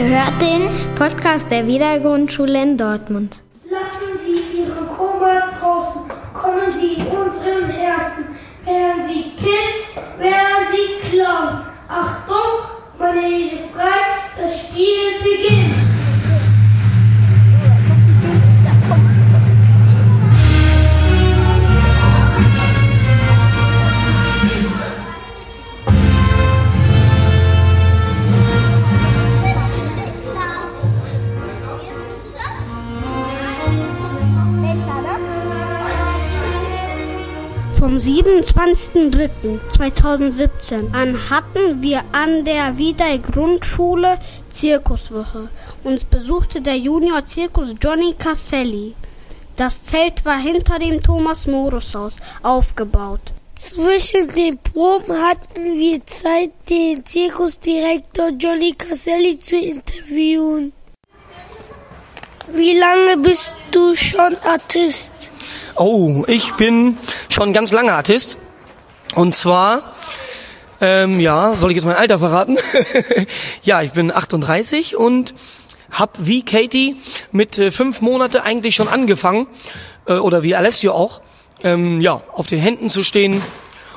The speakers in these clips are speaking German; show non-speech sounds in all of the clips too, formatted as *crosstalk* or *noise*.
Ihr hört den Podcast der Wiedergrundschule in Dortmund. Lassen Sie Ihren Kummer draußen, kommen Sie in unseren Herzen. Wären Sie Kind, wären Sie Clown. Achtung, meine Hilfe frei, das Spiel beginnt. 27.03.2017 an hatten wir an der Wiedei Grundschule Zirkuswoche. Uns besuchte der Junior Zirkus Johnny Casselli. Das Zelt war hinter dem Thomas Morus Haus aufgebaut. Zwischen den Proben hatten wir Zeit, den Zirkusdirektor Johnny Casselli zu interviewen. Wie lange bist du schon Artist? Oh, ich bin schon ganz lange Artist. Und zwar, ähm, ja, soll ich jetzt mein Alter verraten? *laughs* ja, ich bin 38 und hab wie Katie mit äh, fünf Monate eigentlich schon angefangen, äh, oder wie Alessio auch, ähm, ja, auf den Händen zu stehen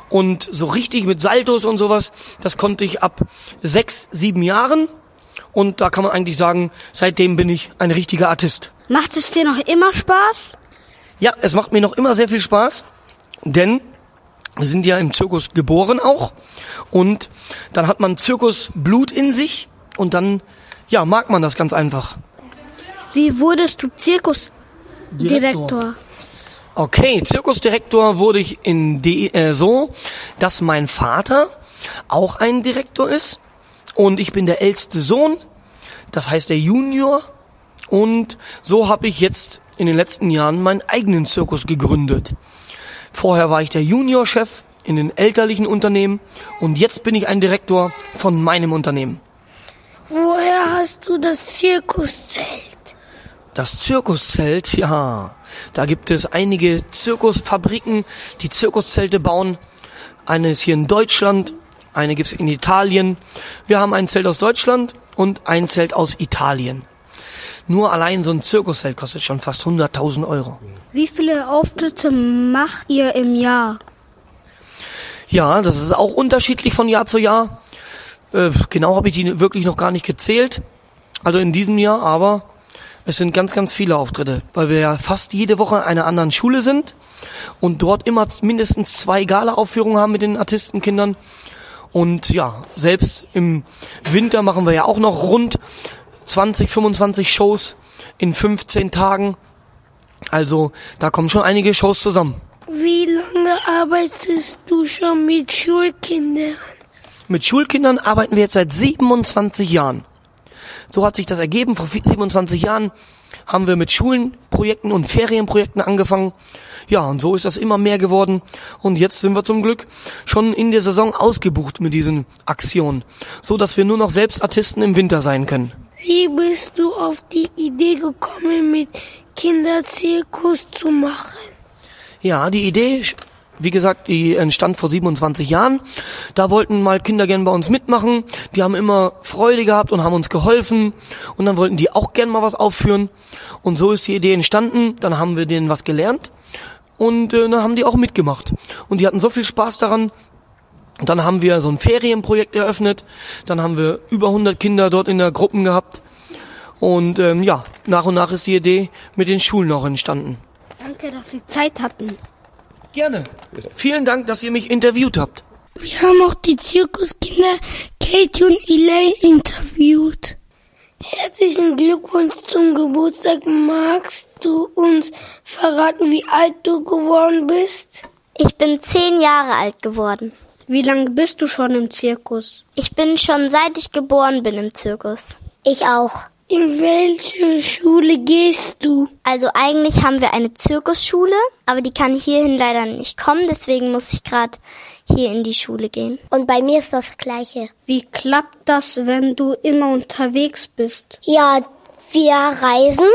und so richtig mit Saltos und sowas, das konnte ich ab sechs, sieben Jahren. Und da kann man eigentlich sagen, seitdem bin ich ein richtiger Artist. Macht es dir noch immer Spaß? Ja, es macht mir noch immer sehr viel Spaß, denn wir sind ja im Zirkus geboren auch und dann hat man Zirkusblut in sich und dann ja, mag man das ganz einfach. Wie wurdest du Zirkusdirektor? Okay, Zirkusdirektor wurde ich in die, äh, so, dass mein Vater auch ein Direktor ist und ich bin der älteste Sohn, das heißt der Junior und so habe ich jetzt in den letzten Jahren meinen eigenen Zirkus gegründet. Vorher war ich der Juniorchef in den elterlichen Unternehmen und jetzt bin ich ein Direktor von meinem Unternehmen. Woher hast du das Zirkuszelt? Das Zirkuszelt, ja. Da gibt es einige Zirkusfabriken, die Zirkuszelte bauen. Eine ist hier in Deutschland, eine gibt's in Italien. Wir haben ein Zelt aus Deutschland und ein Zelt aus Italien. Nur allein so ein Zirkuszelt kostet schon fast 100.000 Euro. Wie viele Auftritte macht ihr im Jahr? Ja, das ist auch unterschiedlich von Jahr zu Jahr. Äh, genau habe ich die wirklich noch gar nicht gezählt. Also in diesem Jahr, aber es sind ganz, ganz viele Auftritte, weil wir ja fast jede Woche in einer anderen Schule sind und dort immer mindestens zwei Gala-Aufführungen haben mit den Artistenkindern. Und ja, selbst im Winter machen wir ja auch noch rund 20, 25 Shows in 15 Tagen. Also da kommen schon einige Shows zusammen. Wie lange arbeitest du schon mit Schulkindern? Mit Schulkindern arbeiten wir jetzt seit 27 Jahren. So hat sich das ergeben. Vor 27 Jahren haben wir mit Schulenprojekten und Ferienprojekten angefangen. Ja, und so ist das immer mehr geworden. Und jetzt sind wir zum Glück schon in der Saison ausgebucht mit diesen Aktionen, so dass wir nur noch selbst Artisten im Winter sein können. Wie bist du auf die Idee gekommen, mit Kinderzirkus zu machen? Ja, die Idee, wie gesagt, die entstand vor 27 Jahren. Da wollten mal Kinder gern bei uns mitmachen. Die haben immer Freude gehabt und haben uns geholfen. Und dann wollten die auch gern mal was aufführen. Und so ist die Idee entstanden. Dann haben wir denen was gelernt. Und äh, dann haben die auch mitgemacht. Und die hatten so viel Spaß daran, dann haben wir so ein Ferienprojekt eröffnet. Dann haben wir über 100 Kinder dort in der Gruppen gehabt. Und ähm, ja, nach und nach ist die Idee mit den Schulen auch entstanden. Danke, dass Sie Zeit hatten. Gerne. Vielen Dank, dass ihr mich interviewt habt. Wir haben auch die Zirkuskinder Katie und Elaine interviewt. Herzlichen Glückwunsch zum Geburtstag. Magst du uns verraten, wie alt du geworden bist? Ich bin zehn Jahre alt geworden. Wie lange bist du schon im Zirkus? Ich bin schon seit ich geboren bin im Zirkus. Ich auch. In welche Schule gehst du? Also eigentlich haben wir eine Zirkusschule, aber die kann hierhin leider nicht kommen, deswegen muss ich gerade hier in die Schule gehen. Und bei mir ist das gleiche. Wie klappt das, wenn du immer unterwegs bist? Ja, wir reisen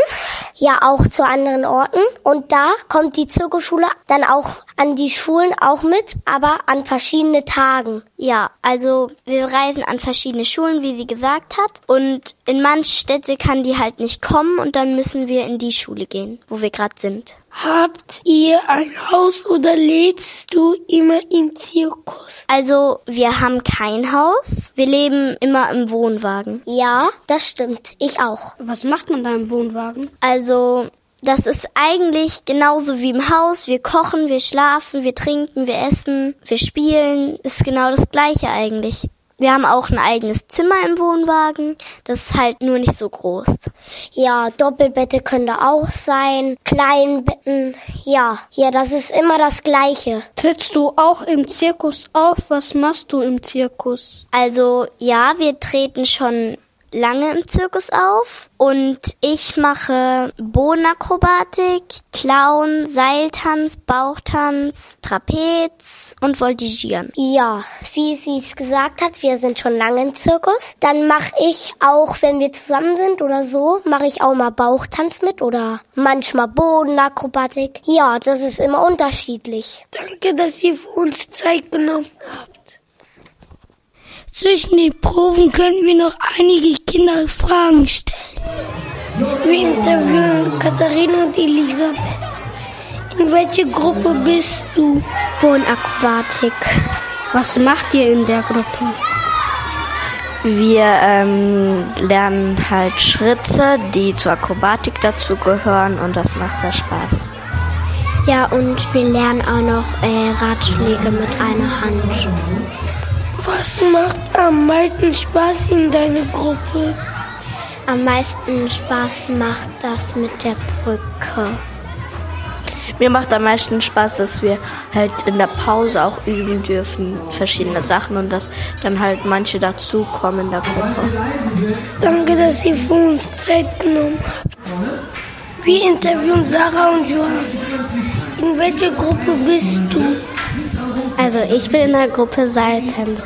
ja auch zu anderen Orten und da kommt die Zirkusschule dann auch an die Schulen auch mit, aber an verschiedene Tagen. Ja, also wir reisen an verschiedene Schulen, wie sie gesagt hat. Und in manche Städte kann die halt nicht kommen und dann müssen wir in die Schule gehen, wo wir gerade sind. Habt ihr ein Haus oder lebst du immer im Zirkus? Also wir haben kein Haus, wir leben immer im Wohnwagen. Ja, das stimmt. Ich auch. Was macht man da im Wohnwagen? Also das ist eigentlich genauso wie im Haus. Wir kochen, wir schlafen, wir trinken, wir essen, wir spielen. Ist genau das gleiche eigentlich. Wir haben auch ein eigenes Zimmer im Wohnwagen. Das ist halt nur nicht so groß. Ja, Doppelbette können da auch sein. Kleinbetten. Ja, ja, das ist immer das Gleiche. Trittst du auch im Zirkus auf? Was machst du im Zirkus? Also ja, wir treten schon lange im Zirkus auf und ich mache Bodenakrobatik, Clown, Seiltanz, Bauchtanz, Trapez und Voltigieren. Ja, wie sie es gesagt hat, wir sind schon lange im Zirkus. Dann mache ich auch, wenn wir zusammen sind oder so, mache ich auch mal Bauchtanz mit oder manchmal Bodenakrobatik. Ja, das ist immer unterschiedlich. Danke, dass ihr für uns Zeit genommen habt. Zwischen den Proben können wir noch einige Kinder Fragen stellen. Wir interviewen Katharina und Elisabeth. In welche Gruppe bist du? Wohnakrobatik. Was macht ihr in der Gruppe? Wir ähm, lernen halt Schritte, die zur Akrobatik dazu gehören und das macht sehr Spaß. Ja, und wir lernen auch noch äh, Ratschläge mit einer Hand. Was macht am meisten Spaß in deiner Gruppe? Am meisten Spaß macht das mit der Brücke. Mir macht am meisten Spaß, dass wir halt in der Pause auch üben dürfen, verschiedene Sachen und dass dann halt manche dazukommen in der Gruppe. Danke, dass ihr für uns Zeit genommen habt. Wir interviewen Sarah und Johann. In welcher Gruppe bist du? Also ich bin in der Gruppe Seiltänzerin.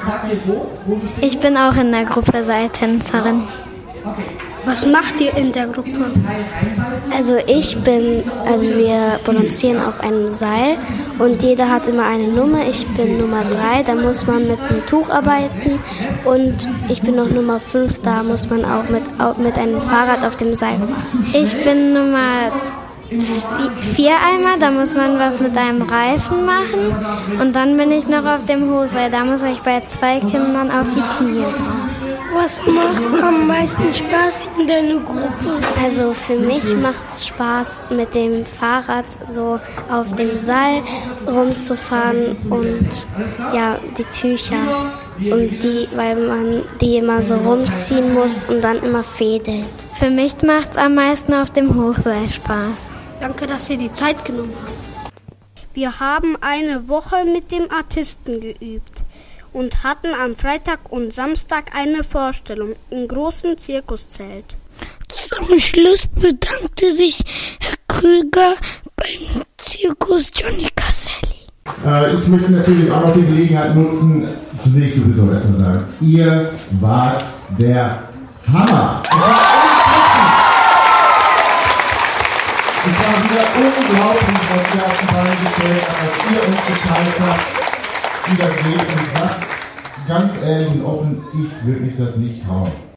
Ich bin auch in der Gruppe Seiltänzerin. Was macht ihr in der Gruppe? Also ich bin, also wir balancieren auf einem Seil und jeder hat immer eine Nummer. Ich bin Nummer drei, da muss man mit einem Tuch arbeiten und ich bin noch Nummer fünf, da muss man auch mit, auch mit einem Fahrrad auf dem Seil fahren. Ich bin Nummer vier einmal, da muss man was mit einem Reifen machen und dann bin ich noch auf dem Hochseil, da muss ich bei zwei Kindern auf die Knie. Was macht am meisten Spaß in deiner Gruppe? Also für mich macht es Spaß, mit dem Fahrrad so auf dem Seil rumzufahren und ja, die Tücher. Und die, weil man die immer so rumziehen muss und dann immer fädelt. Für mich macht es am meisten auf dem Hochseil Spaß. Danke, dass ihr die Zeit genommen habt. Wir haben eine Woche mit dem Artisten geübt und hatten am Freitag und Samstag eine Vorstellung im großen Zirkuszelt. Zum Schluss bedankte sich Herr Krüger beim Zirkus Johnny Casselli. Äh, ich möchte natürlich auch noch die Gelegenheit nutzen, zunächst sowieso erstmal sagen, ihr wart der Hammer. Es wieder unglaublich, was ihr auf die Beine gestellt habt, was ihr uns geteilt habt, wie das geht. Und ich sag ganz ehrlich und offen, ich würde mich das nicht trauen.